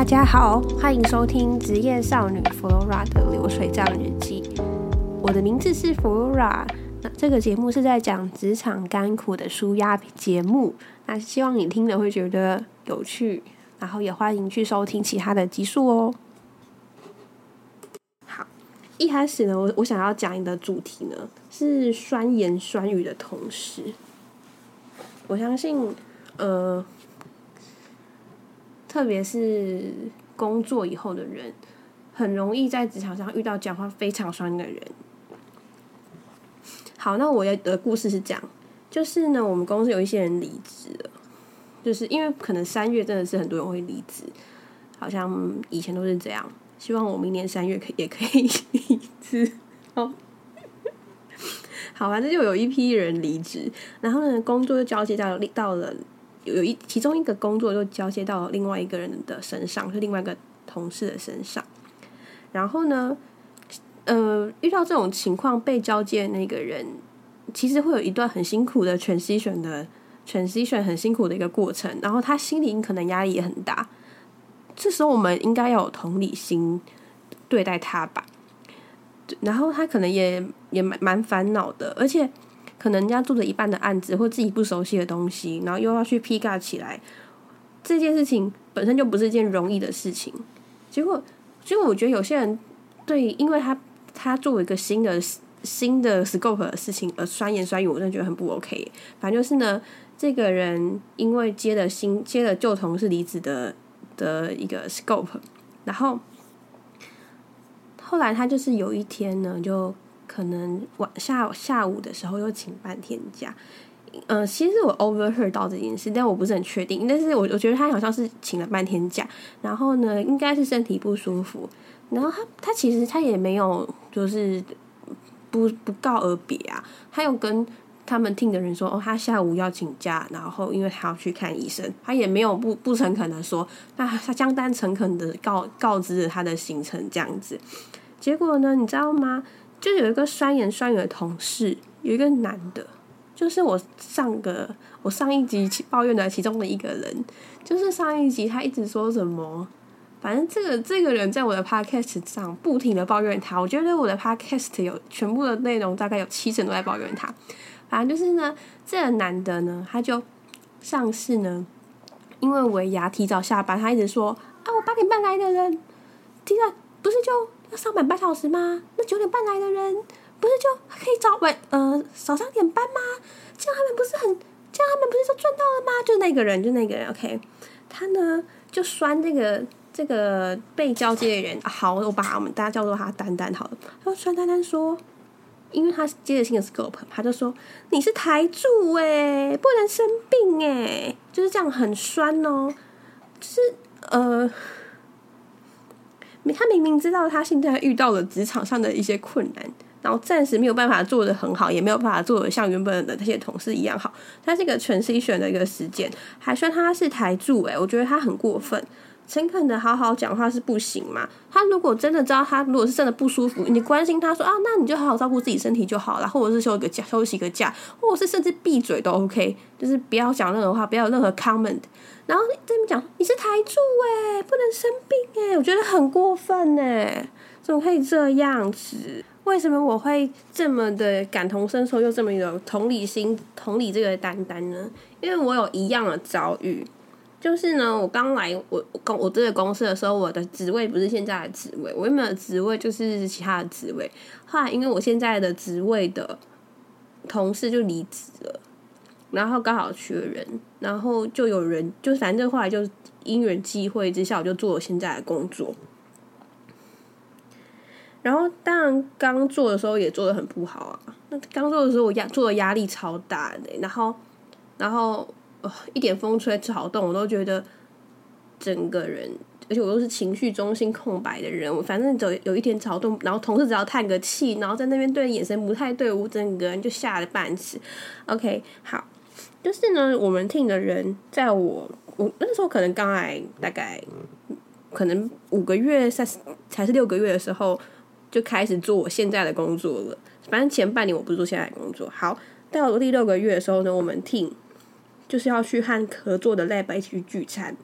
大家好，欢迎收听职业少女 Flora 的流水账日记。我的名字是 Flora，那这个节目是在讲职场甘苦的舒压节目。那希望你听了会觉得有趣，然后也欢迎去收听其他的集数哦。好，一开始呢，我我想要讲的主题呢是酸言酸语的同事。我相信，呃。特别是工作以后的人，很容易在职场上遇到讲话非常酸的人。好，那我要的故事是这样，就是呢，我们公司有一些人离职了，就是因为可能三月真的是很多人会离职，好像以前都是这样。希望我明年三月可也可以 离职哦。好，反正就有一批人离职，然后呢，工作就交接到到了。有一其中一个工作就交接到另外一个人的身上，是另外一个同事的身上。然后呢，呃，遇到这种情况被交接那个人，其实会有一段很辛苦的全 C 选的全 C 选很辛苦的一个过程。然后他心里可能压力也很大。这时候我们应该要有同理心对待他吧。然后他可能也也蛮蛮烦恼的，而且。可能人家做着一半的案子，或自己不熟悉的东西，然后又要去 pick up 起来，这件事情本身就不是一件容易的事情。结果，所以我觉得有些人对，因为他他作为一个新的新的 scope 的事情而酸言酸语，我真的觉得很不 OK。反正就是呢，这个人因为接了新接了旧同事离职的的一个 scope，然后后来他就是有一天呢，就。可能晚下下午的时候又请半天假，嗯，其实我 overheard 到这件事，但我不是很确定。但是我我觉得他好像是请了半天假，然后呢，应该是身体不舒服。然后他他其实他也没有就是不不告而别啊，他有跟他们听的人说哦，他下午要请假，然后因为他要去看医生，他也没有不不诚恳的说，那他相当诚恳的告告知了他的行程这样子。结果呢，你知道吗？就有一个酸言酸语的同事，有一个男的，就是我上个我上一集抱怨的其中的一个人，就是上一集他一直说什么，反正这个这个人在我的 podcast 上不停的抱怨他，我觉得我的 podcast 有全部的内容大概有七成都在抱怨他，反正就是呢，这个男的呢，他就上次呢，因为维牙提早下班，他一直说啊，我八点半来的人，提早不是就。要上班八小时吗？那九点半来的人不是就可以早晚呃少上点班吗？这样他们不是很这样他们不是就赚到了吗？就那个人就那个人，OK，他呢就酸这个这个被交接的人。好，我把我们大家叫做他丹丹好了。他说酸丹丹说，因为他接着新的 scope，他就说你是台柱哎，不能生病哎，就是这样很酸哦，就是呃。他明明知道他现在遇到了职场上的一些困难，然后暂时没有办法做的很好，也没有办法做的像原本的那些同事一样好。他这个全 C 选的一个时间，还算他是台柱诶，我觉得他很过分。诚恳的好好讲话是不行嘛？他如果真的知道他如果是真的不舒服，你关心他说啊，那你就好好照顾自己身体就好了，或者是休个假休息个假，或者是甚至闭嘴都 OK，就是不要讲任何话，不要有任何 comment。然后这边讲你是台柱哎，不能生病哎，我觉得很过分哎，怎么可以这样子？为什么我会这么的感同身受，又这么有同理心，同理这个丹丹呢？因为我有一样的遭遇。就是呢，我刚来我公我这个公司的时候，我的职位不是现在的职位，我原本的职位就是其他的职位。后来因为我现在的职位的同事就离职了，然后刚好缺人，然后就有人就反正后来就因缘际会之下，我就做了现在的工作。然后当然刚做的时候也做的很不好啊，那刚做的时候我压做的压力超大的，然后然后。一点风吹草动，我都觉得整个人，而且我都是情绪中心空白的人。我反正有有一点草动，然后同事只要叹个气，然后在那边对眼神不太对，我整个人就吓了半死。OK，好，就是呢，我们听的人，在我我那时候可能刚来，大概可能五个月、三才是六个月的时候，就开始做我现在的工作了。反正前半年我不是做现在的工作。好，到第六个月的时候呢，我们 team。就是要去和合作的 lab 一起去聚餐，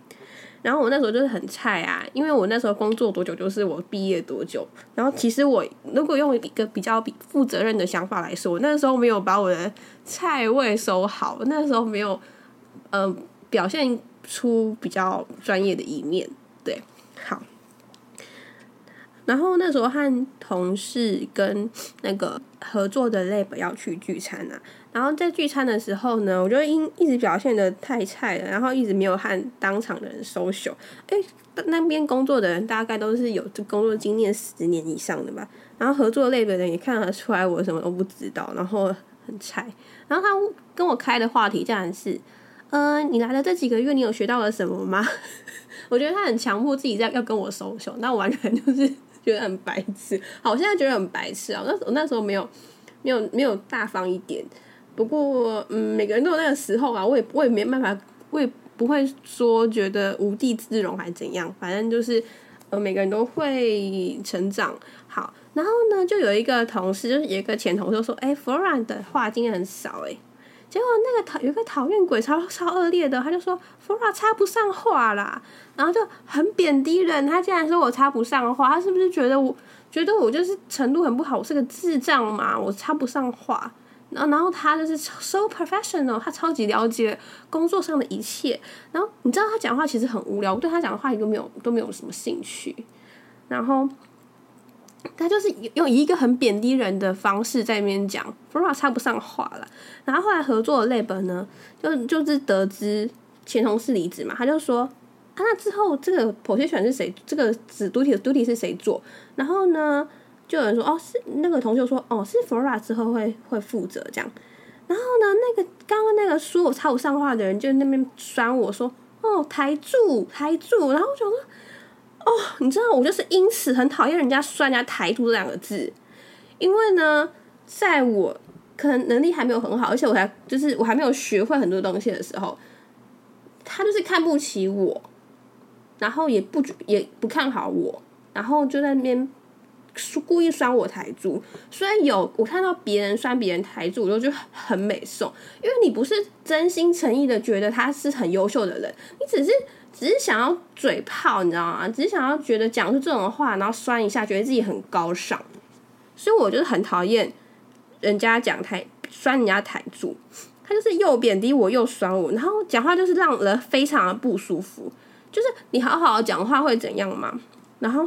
然后我那时候就是很菜啊，因为我那时候工作多久就是我毕业多久。然后其实我如果用一个比较负责任的想法来说，我那时候没有把我的菜位收好，那时候没有呃表现出比较专业的一面。对，好。然后那时候和同事跟那个合作的 lab 要去聚餐啊，然后在聚餐的时候呢，我就因一直表现的太菜了，然后一直没有和当场的人 social。哎，那边工作的人大概都是有工作经验十年以上的吧，然后合作类的人也看得出来我什么都不知道，然后很菜。然后他跟我开的话题竟然是，呃，你来了这几个月，你有学到了什么吗？我觉得他很强迫自己在要跟我 social，那完全就是。觉得很白痴，好，我现在觉得很白痴啊！那我那时候没有，没有，没有大方一点。不过，嗯，每个人都有那个时候啊，我也我也没办法，我也不会说觉得无地自容还是怎样。反正就是，呃，每个人都会成长。好，然后呢，就有一个同事，就是有一个前同事说：“哎，Flora 的话今天很少。”哎。结果那个讨有个讨厌鬼超超恶劣的，他就说 Flora 插不上话啦，然后就很贬低人。他竟然说我插不上话，他是不是觉得我觉得我就是程度很不好，我是个智障嘛？我插不上话。然后然后他就是 so professional，他超级了解工作上的一切。然后你知道他讲话其实很无聊，我对他讲的话都没有都没有什么兴趣。然后。他就是用一个很贬低人的方式在那边讲，Flora 插不上话了。然后后来合作的 lab 呢，就就是得知前同事离职嘛，他就说啊，那之后这个 position 是谁？这个子 duty duty 是谁做？然后呢，就有人说哦，是那个同学说哦，是 Flora 之后会会负责这样。然后呢，那个刚刚那个说我插不上话的人就那边酸我说哦，台柱台柱。然后我想说。哦，你知道我就是因此很讨厌人家酸人家“台柱”这两个字，因为呢，在我可能能力还没有很好，而且我还就是我还没有学会很多东西的时候，他就是看不起我，然后也不也不看好我，然后就在那边故意酸我台柱。虽然有我看到别人酸别人台柱，我就觉得很美送，因为你不是真心诚意的觉得他是很优秀的人，你只是。只是想要嘴炮，你知道吗？只是想要觉得讲出这种话，然后酸一下，觉得自己很高尚。所以我就是很讨厌人家讲台酸人家台柱，他就是又贬低我又酸我，然后讲话就是让人非常的不舒服。就是你好好讲话会怎样吗？然后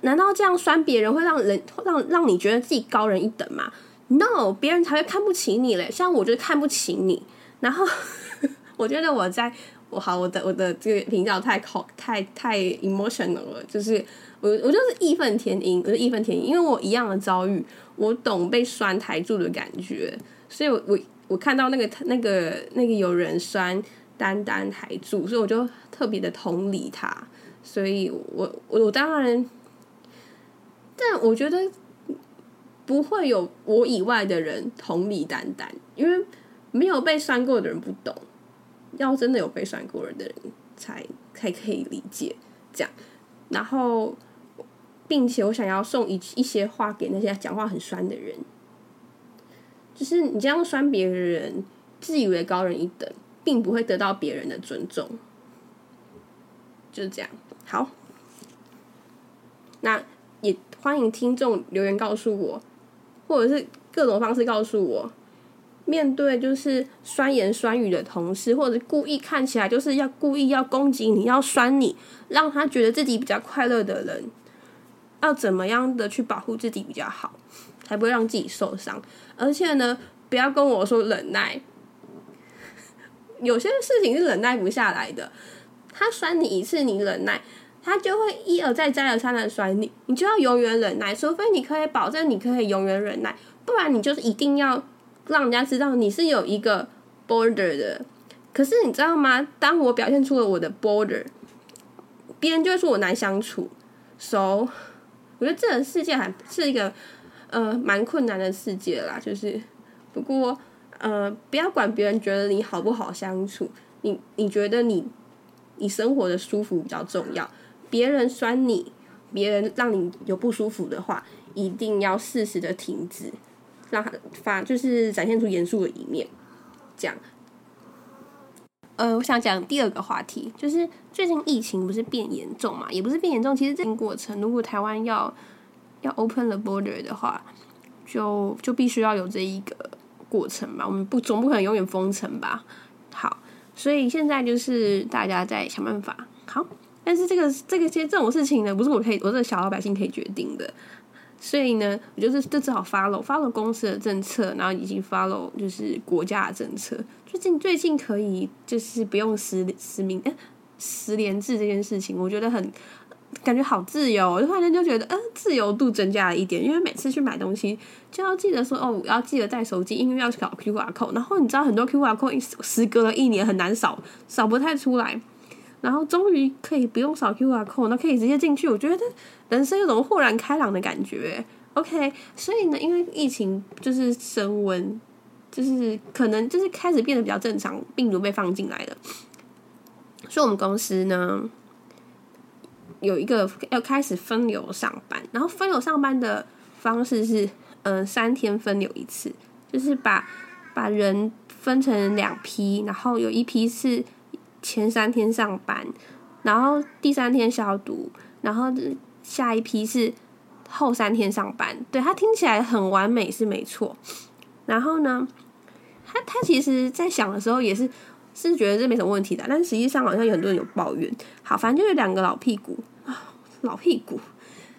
难道这样酸别人会让人让让你觉得自己高人一等吗？No，别人才会看不起你嘞。像我就看不起你，然后 我觉得我在。我好，我的我的这个频道太靠太太 emotional 了，就是我我就是义愤填膺，我是义愤填膺，因为我一样的遭遇，我懂被酸台柱的感觉，所以我我我看到那个那个那个有人酸单单台柱，所以我就特别的同理他，所以我我我当然，但我觉得不会有我以外的人同理单单，因为没有被酸过的人不懂。要真的有被酸过的人，才才可以理解这样。然后，并且我想要送一一些话给那些讲话很酸的人，就是你这样酸别人，自以为高人一等，并不会得到别人的尊重。就是这样。好，那欢迎听众留言告诉我，或者是各种方式告诉我。面对就是酸言酸语的同事，或者故意看起来就是要故意要攻击你、要酸你，让他觉得自己比较快乐的人，要怎么样的去保护自己比较好，才不会让自己受伤？而且呢，不要跟我说忍耐，有些事情是忍耐不下来的。他酸你一次，你忍耐，他就会一而再、再而三的甩你，你就要永远忍耐，除非你可以保证你可以永远忍耐，不然你就是一定要。让人家知道你是有一个 border 的，可是你知道吗？当我表现出了我的 border，别人就会说我难相处。So，我觉得这个世界还是一个呃蛮困难的世界啦。就是不过呃，不要管别人觉得你好不好相处，你你觉得你你生活的舒服比较重要。别人酸你，别人让你有不舒服的话，一定要适时的停止。让他发就是展现出严肃的一面，这样。呃，我想讲第二个话题，就是最近疫情不是变严重嘛？也不是变严重，其实这个过程，如果台湾要要 open the border 的话，就就必须要有这一个过程吧。我们不总不可能永远封城吧？好，所以现在就是大家在想办法。好，但是这个这个些这种事情呢，不是我可以，我这个小老百姓可以决定的。所以呢，我就是就只好 follow follow 公司的政策，然后以及 follow 就是国家的政策。最近最近可以就是不用实实名哎实联制这件事情，我觉得很感觉好自由。我突然间就觉得，嗯，自由度增加了一点。因为每次去买东西就要记得说，哦，要记得带手机，因为要扫 QR code。然后你知道很多 QR code 时隔了一年很难扫，扫不太出来。然后终于可以不用扫 QR code，那可以直接进去。我觉得人生有种豁然开朗的感觉。OK，所以呢，因为疫情就是升温，就是可能就是开始变得比较正常，病毒被放进来了。所以我们公司呢有一个要开始分流上班，然后分流上班的方式是，嗯，三天分流一次，就是把把人分成两批，然后有一批是。前三天上班，然后第三天消毒，然后下一批是后三天上班。对他听起来很完美是没错。然后呢，他他其实在想的时候也是是觉得这没什么问题的，但实际上好像有很多人有抱怨。好，反正就是两个老屁股啊，老屁股，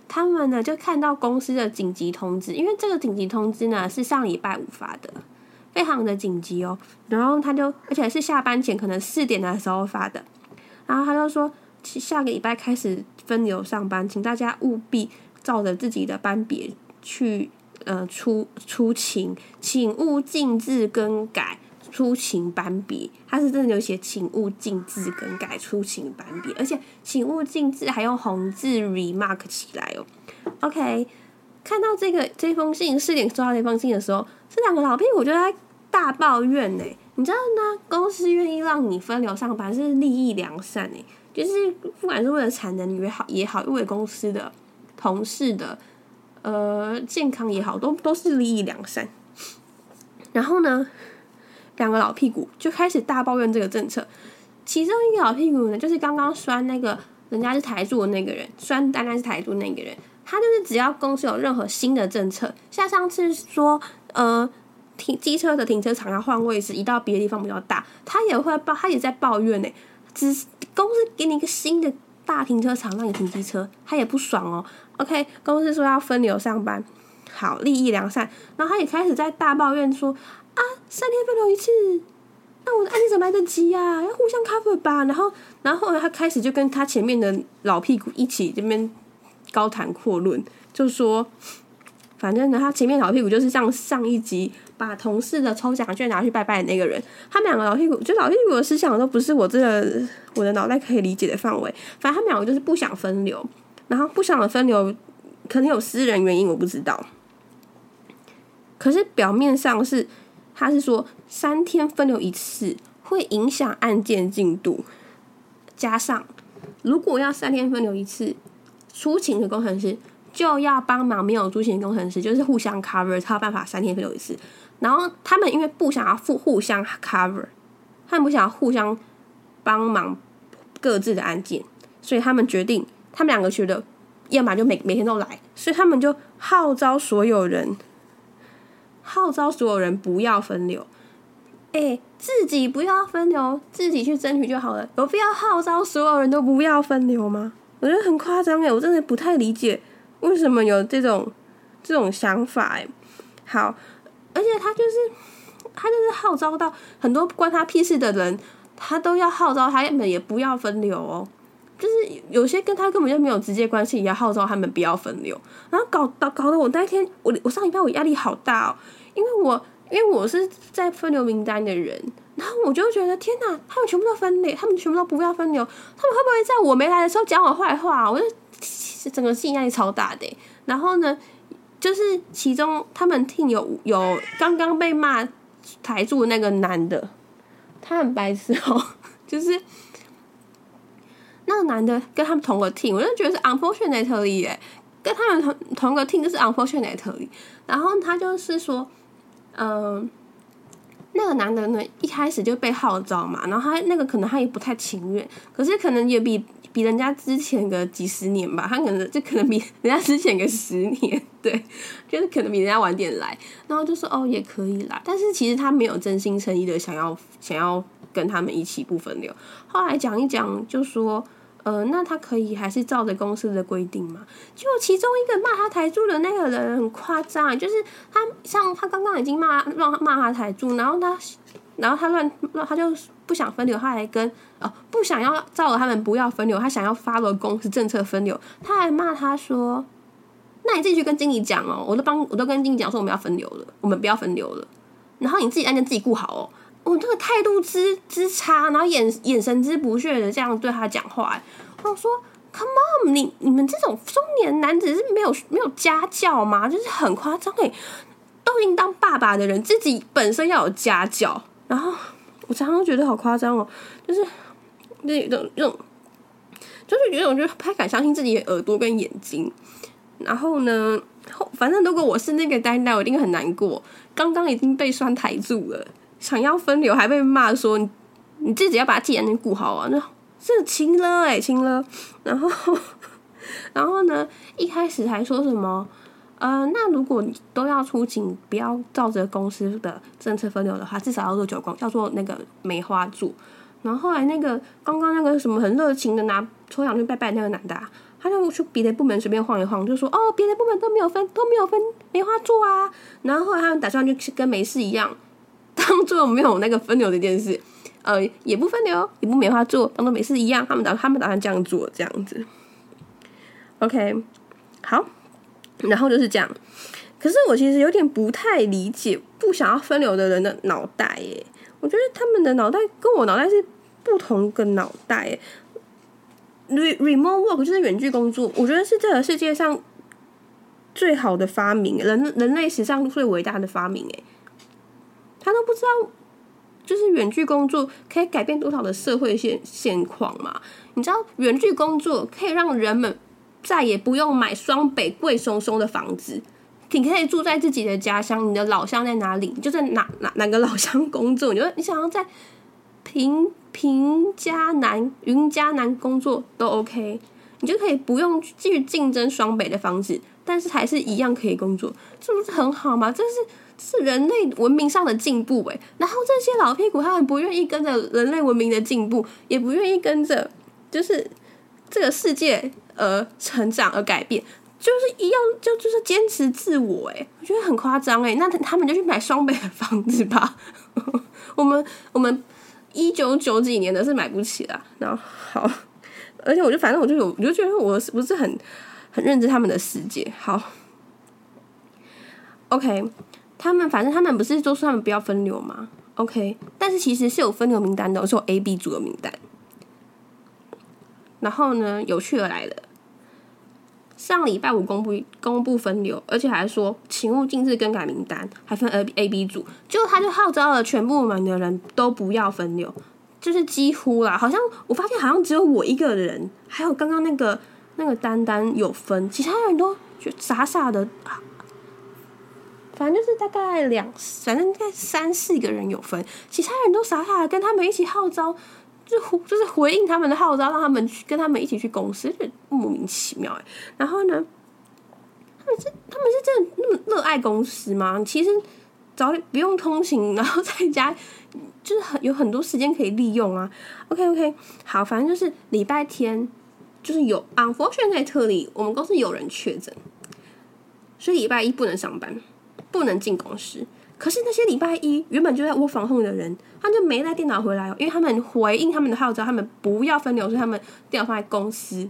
他们呢就看到公司的紧急通知，因为这个紧急通知呢是上礼拜五发的。非常的紧急哦，然后他就，而且是下班前可能四点的时候发的，然后他就说，下个礼拜开始分流上班，请大家务必照着自己的班别去，呃，出出勤，请勿禁止更改出勤班别。他是真的有写，请勿禁止更改出勤班别，而且请勿禁止还用红字 remark 起来哦。OK，看到这个这封信，四点收到这封信的时候。这两个老屁股就在大抱怨呢，你知道呢？公司愿意让你分流上班是利益良善哎，就是不管是为了产能也好也好，为公司的同事的呃健康也好，都都是利益良善。然后呢，两个老屁股就开始大抱怨这个政策。其中一个老屁股呢，就是刚刚拴那个人家是台柱的那个人，拴单单是台柱那个人，他就是只要公司有任何新的政策，像上次说。呃，停机车的停车场要换位置，移到别的地方比较大，他也会抱，他也在抱怨呢。只是公司给你一个新的大停车场让你停机车，他也不爽哦。OK，公司说要分流上班，好，利益良善，然后他也开始在大抱怨说啊，三天分流一次，那我的案子怎么来得及呀？要互相 cover 吧。然后，然后后来他开始就跟他前面的老屁股一起这边高谈阔论，就说。反正呢，他前面老屁股就是像上一集把同事的抽奖券拿去拜拜的那个人。他们两个老屁股，就老屁股的思想都不是我这个我的脑袋可以理解的范围。反正他们两个就是不想分流，然后不想分流，可能有私人原因，我不知道。可是表面上是，他是说三天分流一次会影响案件进度，加上如果要三天分流一次，出勤的工程师。就要帮忙没有出勤的工程师，就是互相 cover，才有办法三天分流一次。然后他们因为不想要互互相 cover，他们不想要互相帮忙各自的案件，所以他们决定，他们两个觉得，要么就每每天都来，所以他们就号召所有人，号召所有人不要分流。哎，自己不要分流，自己去争取就好了，有必要号召所有人都不要分流吗？我觉得很夸张哎，我真的不太理解。为什么有这种这种想法？哎，好，而且他就是他就是号召到很多关他屁事的人，他都要号召他们也不要分流哦。就是有些跟他根本就没有直接关系，也要号召他们不要分流。然后搞搞搞得我那天我我上一班我压力好大哦，因为我因为我是在分流名单的人，然后我就觉得天哪，他们全部都分流，他们全部都不要分流，他们会不会在我没来的时候讲我坏话？我就。整个心压力超大的，然后呢，就是其中他们听有有刚刚被骂台柱那个男的，他很白痴哦，就是那个男的跟他们同个 team，我就觉得是 unfortunately 耶，跟他们同同个 team 就是 unfortunately，然后他就是说，嗯，那个男的呢，一开始就被号召嘛，然后他那个可能他也不太情愿，可是可能也比比人家之前个几十年吧，他可能就可能比人家之前个十年，对，就是可能比人家晚点来，然后就说哦也可以啦，但是其实他没有真心诚意的想要想要跟他们一起不分流，后来讲一讲就说。呃，那他可以还是照着公司的规定嘛？就其中一个骂他台柱的那个人很夸张，就是他像他刚刚已经骂乱骂他台柱，然后他然后他乱乱他就不想分流，他还跟哦不想要照着他们不要分流，他想要发了公司政策分流，他还骂他说：“那你自己去跟经理讲哦，我都帮我都跟经理讲说我们要分流了，我们不要分流了，然后你自己按键自己顾好哦。”我这个态度之之差，然后眼眼神之不屑的这样对他讲话，我说：“Come on，你你们这种中年男子是没有没有家教吗？就是很夸张哎，都已经当爸爸的人，自己本身要有家教。然后我常常觉得好夸张哦，就是那种那种，就是觉得我觉得不太敢相信自己的耳朵跟眼睛。然后呢，反正如果我是那个呆呆，我一定很难过。刚刚已经被拴台住了。”想要分流还被骂说你你自己要把自己安全顾好啊！那是亲了哎亲了，然后 然后呢一开始还说什么呃那如果你都要出警，不要照着公司的政策分流的话，至少要做九光，要做那个梅花柱。然后后来那个刚刚那个什么很热情的拿抽奖去拜拜那个男的，啊他就去别的部门随便晃一晃，就说哦别的部门都没有分都没有分梅花柱啊。然后后来他们打算就跟没事一样。当做没有那个分流这件事，呃，也不分流，也不梅花做，当做没事一样。他们打他们打算这样做，这样子。OK，好，然后就是这样。可是我其实有点不太理解不想要分流的人的脑袋耶。我觉得他们的脑袋跟我脑袋是不同个脑袋。re remote work 就是远距工作，我觉得是这个世界上最好的发明，人人类史上最伟大的发明。诶。他都不知道，就是远距工作可以改变多少的社会现现况嘛？你知道远距工作可以让人们再也不用买双北贵松松的房子，你可以住在自己的家乡。你的老乡在哪里？你就在哪哪哪个老乡工作？你说你想要在平平家南、云嘉南工作都 OK，你就可以不用继续竞争双北的房子，但是还是一样可以工作，这不是很好吗？这是。是人类文明上的进步诶，然后这些老屁股他们不愿意跟着人类文明的进步，也不愿意跟着就是这个世界而成长而改变，就是一样就就是坚持自我诶，我觉得很夸张诶，那他们就去买双倍的房子吧，我们我们一九九几年的是买不起的，然后好，而且我就反正我就有我就觉得我是不是很很认知他们的世界，好，OK。他们反正他们不是都说他们不要分流吗？OK，但是其实是有分流名单的，是有 A、B 组的名单。然后呢，有趣的来了，上礼拜五公布公布分流，而且还说请勿禁止更改名单，还分 A、A、B 组。就他就号召了全部门的人都不要分流，就是几乎啦，好像我发现好像只有我一个人，还有刚刚那个那个丹丹有分，其他人都就傻傻的。反正就是大概两，反正大概三四个人有分，其他人都傻傻的跟他们一起号召，就就是回应他们的号召，让他们去跟他们一起去公司，就莫名其妙哎。然后呢，他们是他们是真的那么热爱公司吗？其实早不用通勤，然后在家就是很有很多时间可以利用啊。OK OK，好，反正就是礼拜天就是有 unfortunately 特例，我们公司有人确诊，所以礼拜一不能上班。不能进公司，可是那些礼拜一原本就在窝防控的人，他就没带电脑回来哦，因为他们回应他们的号召，他们不要分流，所以他们电脑放在公司，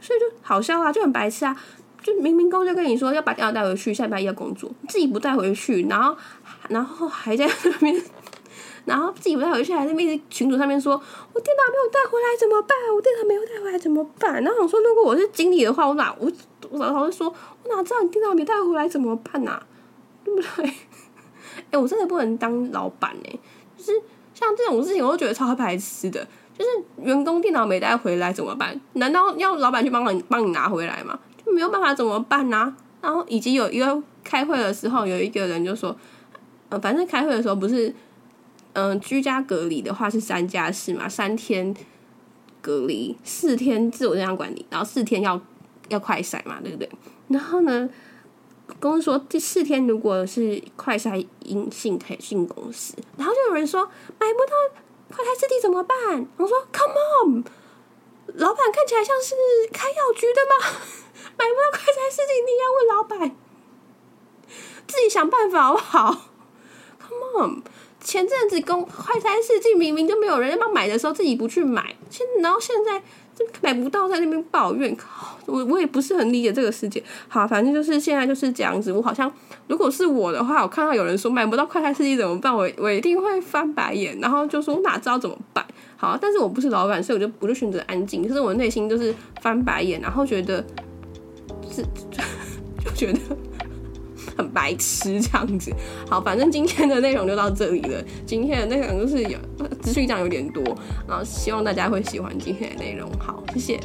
所以就好笑啊，就很白痴啊，就明明公司跟你说要把电脑带回去，下礼拜一要工作，自己不带回去，然后然后还在那边，然后自己不带回去，还在面群主上面说，我电脑没有带回来怎么办？我电脑没有带回来怎么办？然后我说，如果我是经理的话，我哪我我老是说，我哪知道你电脑没带回来怎么办呐？对不对？哎，我真的不能当老板哎！就是像这种事情，我都觉得超排斥的。就是员工电脑没带回来怎么办？难道要老板去帮你帮你拿回来吗？就没有办法怎么办呢？然后以及有一个开会的时候，有一个人就说：“呃，反正开会的时候不是嗯，居家隔离的话是三加四嘛，三天隔离，四天自我健康管理，然后四天要要快筛嘛，对不对？然后呢，公司说第四天如果是快筛阴性可以进公司，然后就有人说买不到快筛试剂怎么办？我说 Come on，老板看起来像是开药局的吗？买不到快筛试剂，你要问老板，自己想办法好不好？Come on。前阵子公快餐试剂明明就没有人要买的时候，自己不去买，现然后现在就买不到，在那边抱怨，我我也不是很理解这个世界。好，反正就是现在就是这样子。我好像如果是我的话，我看到有人说买不到快餐试剂怎么办，我我一定会翻白眼，然后就说我哪知道怎么办？好，但是我不是老板，所以我就我就选择安静。可是我内心就是翻白眼，然后觉得是 就觉得。很白痴这样子，好，反正今天的内容就到这里了。今天的内容就是有资讯量有点多，然后希望大家会喜欢今天的内容。好，谢谢。